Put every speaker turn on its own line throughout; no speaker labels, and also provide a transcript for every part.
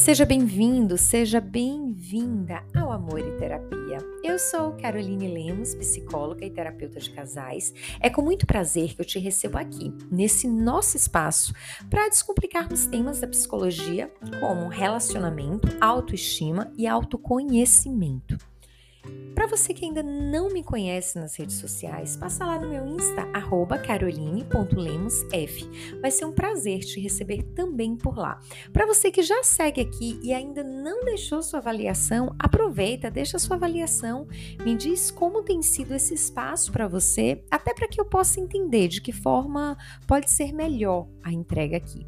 Seja bem-vindo, seja bem-vinda ao Amor e Terapia. Eu sou Caroline Lemos, psicóloga e terapeuta de casais. É com muito prazer que eu te recebo aqui, nesse nosso espaço, para descomplicarmos temas da psicologia como relacionamento, autoestima e autoconhecimento. Para você que ainda não me conhece nas redes sociais, passa lá no meu Insta, caroline.lemosf. Vai ser um prazer te receber também por lá. Para você que já segue aqui e ainda não deixou sua avaliação, aproveita, deixa sua avaliação, me diz como tem sido esse espaço para você, até para que eu possa entender de que forma pode ser melhor a entrega aqui.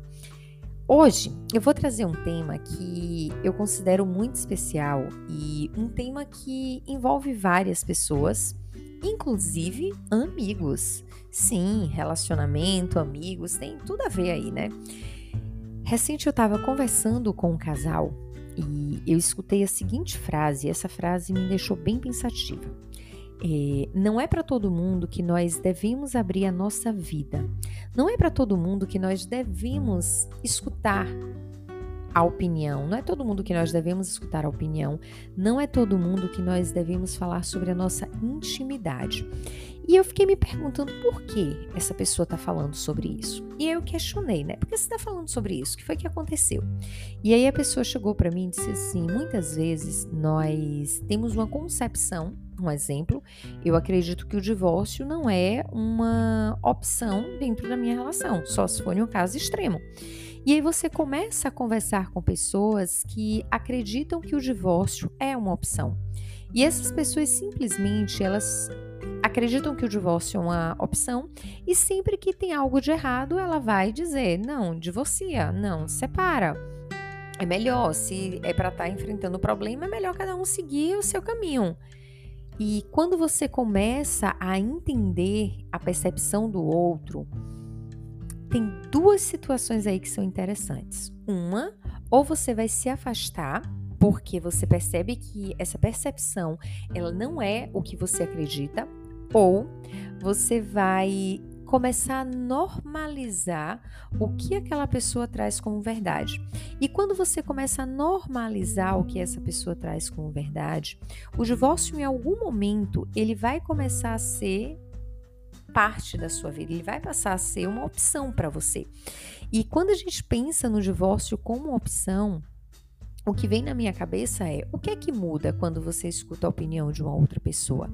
Hoje eu vou trazer um tema que eu considero muito especial e um tema que envolve várias pessoas, inclusive amigos. Sim, relacionamento, amigos, tem tudo a ver aí, né? Recente eu estava conversando com um casal e eu escutei a seguinte frase, e essa frase me deixou bem pensativa. É, não é para todo mundo que nós devemos abrir a nossa vida. Não é para todo mundo que nós devemos escutar a opinião. Não é todo mundo que nós devemos escutar a opinião. Não é todo mundo que nós devemos falar sobre a nossa intimidade. E eu fiquei me perguntando por que essa pessoa está falando sobre isso. E eu questionei, né? Por que você está falando sobre isso? O que foi que aconteceu? E aí a pessoa chegou para mim e disse assim: muitas vezes nós temos uma concepção um exemplo, eu acredito que o divórcio não é uma opção dentro da minha relação, só se for em um caso extremo. E aí você começa a conversar com pessoas que acreditam que o divórcio é uma opção. E essas pessoas simplesmente elas acreditam que o divórcio é uma opção e sempre que tem algo de errado, ela vai dizer: "Não, divorcia, não, separa". É melhor, se é para estar tá enfrentando o problema, é melhor cada um seguir o seu caminho. E quando você começa a entender a percepção do outro, tem duas situações aí que são interessantes. Uma, ou você vai se afastar porque você percebe que essa percepção ela não é o que você acredita, ou você vai começar a normalizar o que aquela pessoa traz como verdade. E quando você começa a normalizar o que essa pessoa traz como verdade, o divórcio em algum momento ele vai começar a ser parte da sua vida, ele vai passar a ser uma opção para você. E quando a gente pensa no divórcio como opção, o que vem na minha cabeça é o que é que muda quando você escuta a opinião de uma outra pessoa?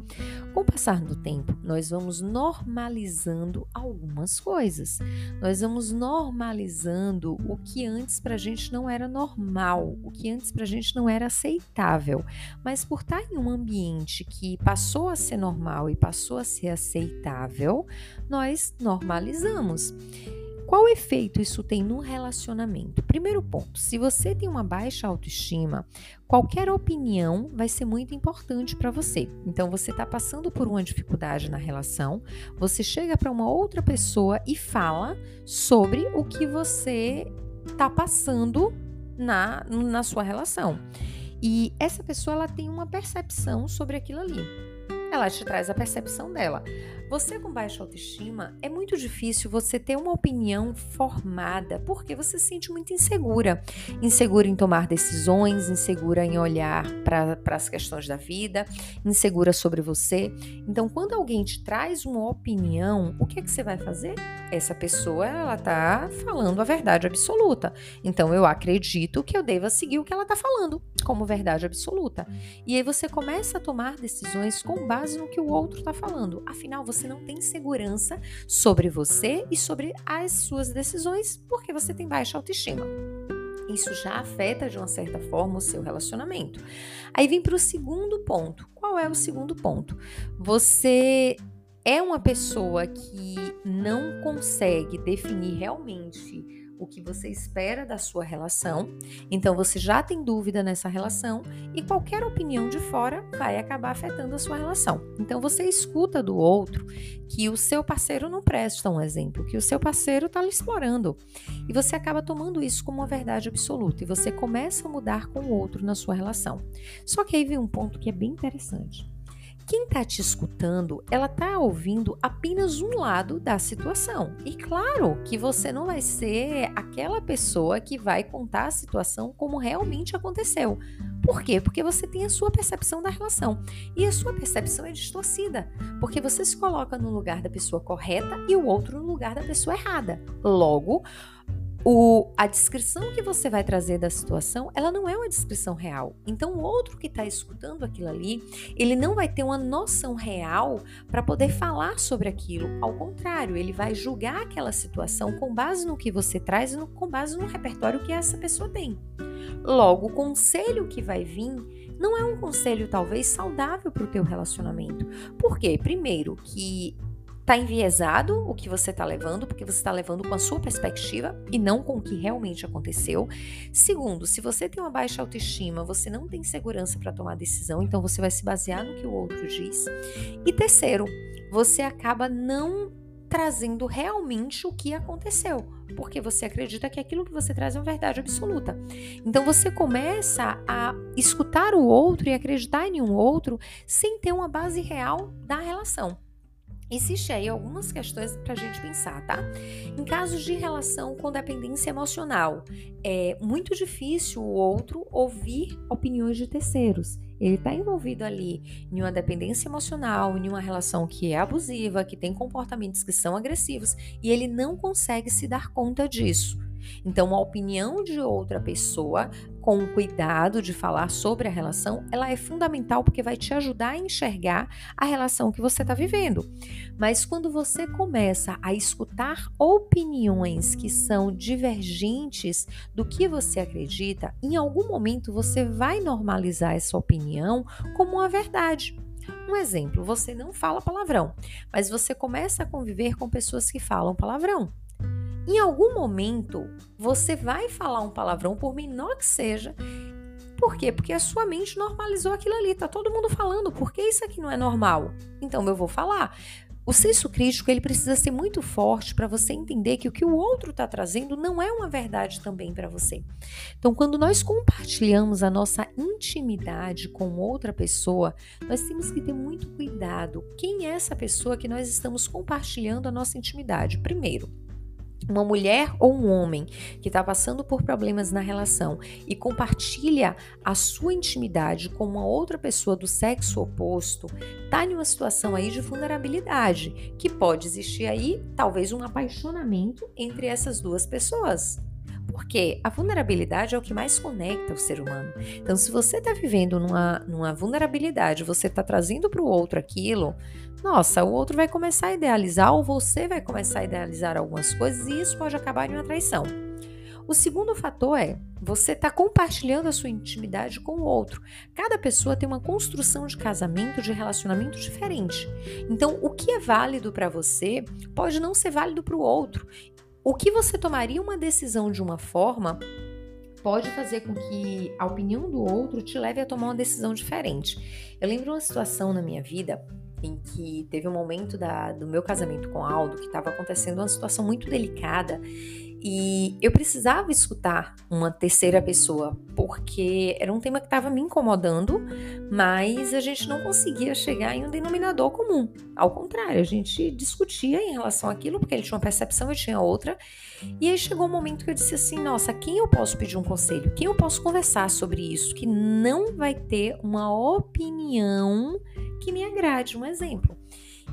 Com o passar do tempo, nós vamos normalizando algumas coisas. Nós vamos normalizando o que antes para a gente não era normal, o que antes para a gente não era aceitável. Mas por estar em um ambiente que passou a ser normal e passou a ser aceitável, nós normalizamos. Qual efeito isso tem no relacionamento? Primeiro ponto: se você tem uma baixa autoestima, qualquer opinião vai ser muito importante para você. Então, você está passando por uma dificuldade na relação, você chega para uma outra pessoa e fala sobre o que você está passando na, na sua relação. E essa pessoa ela tem uma percepção sobre aquilo ali. Ela te traz a percepção dela. Você com baixa autoestima, é muito difícil você ter uma opinião formada, porque você se sente muito insegura. Insegura em tomar decisões, insegura em olhar para as questões da vida, insegura sobre você. Então, quando alguém te traz uma opinião, o que é que você vai fazer? Essa pessoa, ela tá falando a verdade absoluta. Então, eu acredito que eu deva seguir o que ela tá falando como verdade absoluta. E aí você começa a tomar decisões com base no que o outro está falando. Afinal, você você não tem segurança sobre você e sobre as suas decisões porque você tem baixa autoestima. Isso já afeta de uma certa forma o seu relacionamento. Aí vem para o segundo ponto. Qual é o segundo ponto? Você é uma pessoa que não consegue definir realmente o que você espera da sua relação. Então você já tem dúvida nessa relação e qualquer opinião de fora vai acabar afetando a sua relação. Então você escuta do outro que o seu parceiro não presta um exemplo, que o seu parceiro está lhe explorando. E você acaba tomando isso como uma verdade absoluta e você começa a mudar com o outro na sua relação. Só que aí vem um ponto que é bem interessante. Quem está te escutando, ela está ouvindo apenas um lado da situação. E claro que você não vai ser aquela pessoa que vai contar a situação como realmente aconteceu. Por quê? Porque você tem a sua percepção da relação. E a sua percepção é distorcida, porque você se coloca no lugar da pessoa correta e o outro no lugar da pessoa errada. Logo, o, a descrição que você vai trazer da situação, ela não é uma descrição real. Então, o outro que está escutando aquilo ali, ele não vai ter uma noção real para poder falar sobre aquilo. Ao contrário, ele vai julgar aquela situação com base no que você traz e no, com base no repertório que essa pessoa tem. Logo, o conselho que vai vir não é um conselho talvez saudável para o teu relacionamento. Por quê? Primeiro, que Está enviesado o que você está levando, porque você está levando com a sua perspectiva e não com o que realmente aconteceu. Segundo, se você tem uma baixa autoestima, você não tem segurança para tomar decisão, então você vai se basear no que o outro diz. E terceiro, você acaba não trazendo realmente o que aconteceu, porque você acredita que aquilo que você traz é uma verdade absoluta. Então você começa a escutar o outro e acreditar em um outro sem ter uma base real da relação. Existe aí algumas questões para a gente pensar, tá? Em casos de relação com dependência emocional, é muito difícil o outro ouvir opiniões de terceiros. Ele está envolvido ali em uma dependência emocional, em uma relação que é abusiva, que tem comportamentos que são agressivos e ele não consegue se dar conta disso. Então, a opinião de outra pessoa, com o cuidado de falar sobre a relação, ela é fundamental porque vai te ajudar a enxergar a relação que você está vivendo. Mas quando você começa a escutar opiniões que são divergentes do que você acredita, em algum momento você vai normalizar essa opinião como uma verdade. Um exemplo, você não fala palavrão, mas você começa a conviver com pessoas que falam palavrão. Em algum momento, você vai falar um palavrão, por menor que seja. Por quê? Porque a sua mente normalizou aquilo ali. Tá todo mundo falando. Por que isso aqui não é normal? Então eu vou falar. O senso crítico ele precisa ser muito forte para você entender que o que o outro está trazendo não é uma verdade também para você. Então, quando nós compartilhamos a nossa intimidade com outra pessoa, nós temos que ter muito cuidado. Quem é essa pessoa que nós estamos compartilhando a nossa intimidade? Primeiro, uma mulher ou um homem que está passando por problemas na relação e compartilha a sua intimidade com uma outra pessoa do sexo oposto, está em uma situação aí de vulnerabilidade, que pode existir aí talvez um apaixonamento entre essas duas pessoas. Porque a vulnerabilidade é o que mais conecta o ser humano. Então, se você está vivendo numa, numa vulnerabilidade, você está trazendo para o outro aquilo, nossa, o outro vai começar a idealizar ou você vai começar a idealizar algumas coisas e isso pode acabar em uma traição. O segundo fator é você está compartilhando a sua intimidade com o outro. Cada pessoa tem uma construção de casamento, de relacionamento diferente. Então, o que é válido para você pode não ser válido para o outro. O que você tomaria uma decisão de uma forma pode fazer com que a opinião do outro te leve a tomar uma decisão diferente. Eu lembro uma situação na minha vida em que teve um momento da, do meu casamento com Aldo que estava acontecendo uma situação muito delicada e eu precisava escutar uma terceira pessoa, porque era um tema que estava me incomodando, mas a gente não conseguia chegar em um denominador comum. Ao contrário, a gente discutia em relação àquilo, porque ele tinha uma percepção, eu tinha outra. E aí chegou um momento que eu disse assim: nossa, quem eu posso pedir um conselho? Quem eu posso conversar sobre isso que não vai ter uma opinião que me agrade? Um exemplo.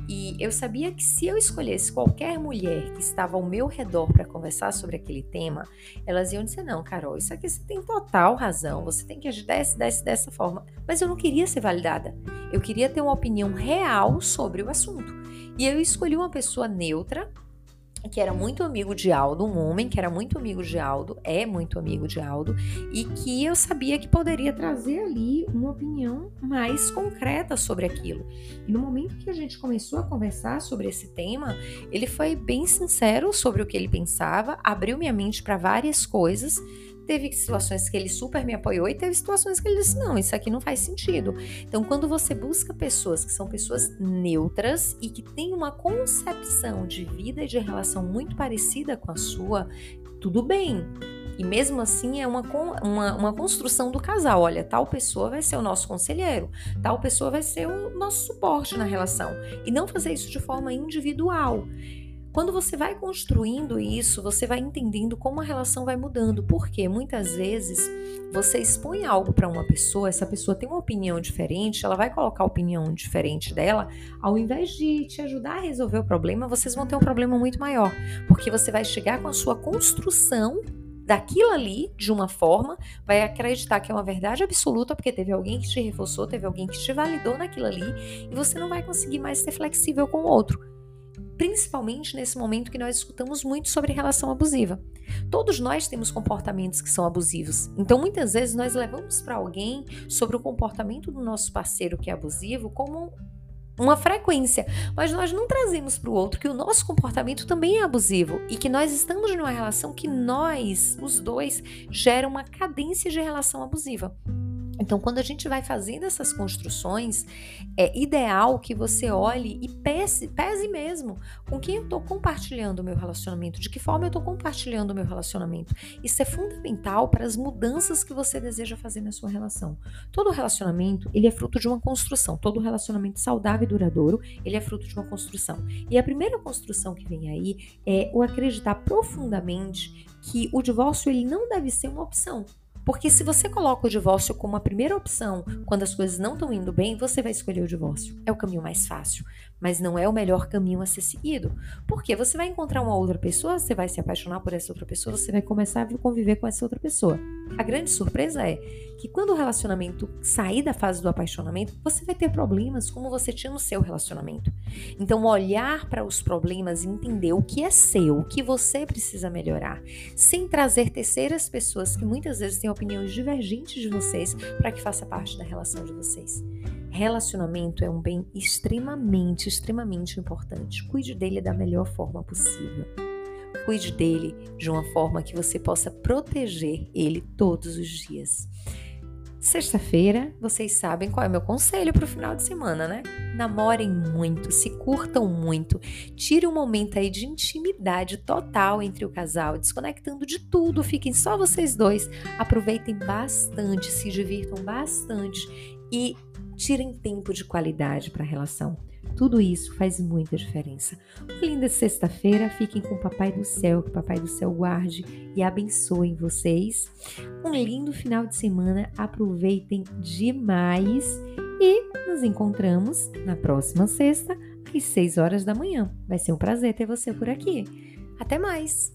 E eu sabia que se eu escolhesse qualquer mulher que estava ao meu redor para conversar sobre aquele tema, elas iam dizer: Não, Carol, isso aqui você tem total razão, você tem que agir dessa, dessa, dessa forma. Mas eu não queria ser validada. Eu queria ter uma opinião real sobre o assunto. E eu escolhi uma pessoa neutra que era muito amigo de Aldo, um homem que era muito amigo de Aldo, é muito amigo de Aldo, e que eu sabia que poderia trazer ali uma opinião mais concreta sobre aquilo. E no momento que a gente começou a conversar sobre esse tema, ele foi bem sincero sobre o que ele pensava, abriu minha mente para várias coisas Teve situações que ele super me apoiou e teve situações que ele disse: não, isso aqui não faz sentido. Então, quando você busca pessoas que são pessoas neutras e que têm uma concepção de vida e de relação muito parecida com a sua, tudo bem. E mesmo assim é uma, uma, uma construção do casal. Olha, tal pessoa vai ser o nosso conselheiro, tal pessoa vai ser o nosso suporte na relação. E não fazer isso de forma individual. Quando você vai construindo isso, você vai entendendo como a relação vai mudando. Porque muitas vezes você expõe algo para uma pessoa, essa pessoa tem uma opinião diferente, ela vai colocar a opinião diferente dela, ao invés de te ajudar a resolver o problema, vocês vão ter um problema muito maior. Porque você vai chegar com a sua construção daquilo ali de uma forma, vai acreditar que é uma verdade absoluta porque teve alguém que te reforçou, teve alguém que te validou naquilo ali e você não vai conseguir mais ser flexível com o outro principalmente nesse momento que nós escutamos muito sobre relação abusiva. Todos nós temos comportamentos que são abusivos. Então, muitas vezes nós levamos para alguém sobre o comportamento do nosso parceiro que é abusivo como uma frequência, mas nós não trazemos para o outro que o nosso comportamento também é abusivo e que nós estamos numa relação que nós, os dois, geram uma cadência de relação abusiva. Então, quando a gente vai fazendo essas construções, é ideal que você olhe e pese, pese mesmo com quem eu estou compartilhando o meu relacionamento, de que forma eu estou compartilhando o meu relacionamento. Isso é fundamental para as mudanças que você deseja fazer na sua relação. Todo relacionamento, ele é fruto de uma construção. Todo relacionamento saudável e duradouro, ele é fruto de uma construção. E a primeira construção que vem aí é o acreditar profundamente que o divórcio ele não deve ser uma opção. Porque se você coloca o divórcio como a primeira opção quando as coisas não estão indo bem, você vai escolher o divórcio. É o caminho mais fácil, mas não é o melhor caminho a ser seguido. Porque você vai encontrar uma outra pessoa, você vai se apaixonar por essa outra pessoa, você vai começar a conviver com essa outra pessoa. A grande surpresa é que quando o relacionamento sair da fase do apaixonamento, você vai ter problemas como você tinha no seu relacionamento. Então, olhar para os problemas e entender o que é seu, o que você precisa melhorar, sem trazer terceiras pessoas que muitas vezes têm opiniões divergentes de vocês para que faça parte da relação de vocês. Relacionamento é um bem extremamente, extremamente importante. Cuide dele da melhor forma possível. Cuide dele de uma forma que você possa proteger ele todos os dias. Sexta-feira, vocês sabem qual é o meu conselho para o final de semana, né? Namorem muito, se curtam muito, tire um momento aí de intimidade total entre o casal, desconectando de tudo, fiquem só vocês dois, aproveitem bastante, se divirtam bastante e tirem tempo de qualidade para a relação. Tudo isso faz muita diferença. Uma linda sexta-feira, fiquem com o Papai do Céu, que o Papai do Céu guarde e abençoe vocês. Um lindo final de semana, aproveitem demais e nos encontramos na próxima sexta, às 6 horas da manhã. Vai ser um prazer ter você por aqui. Até mais!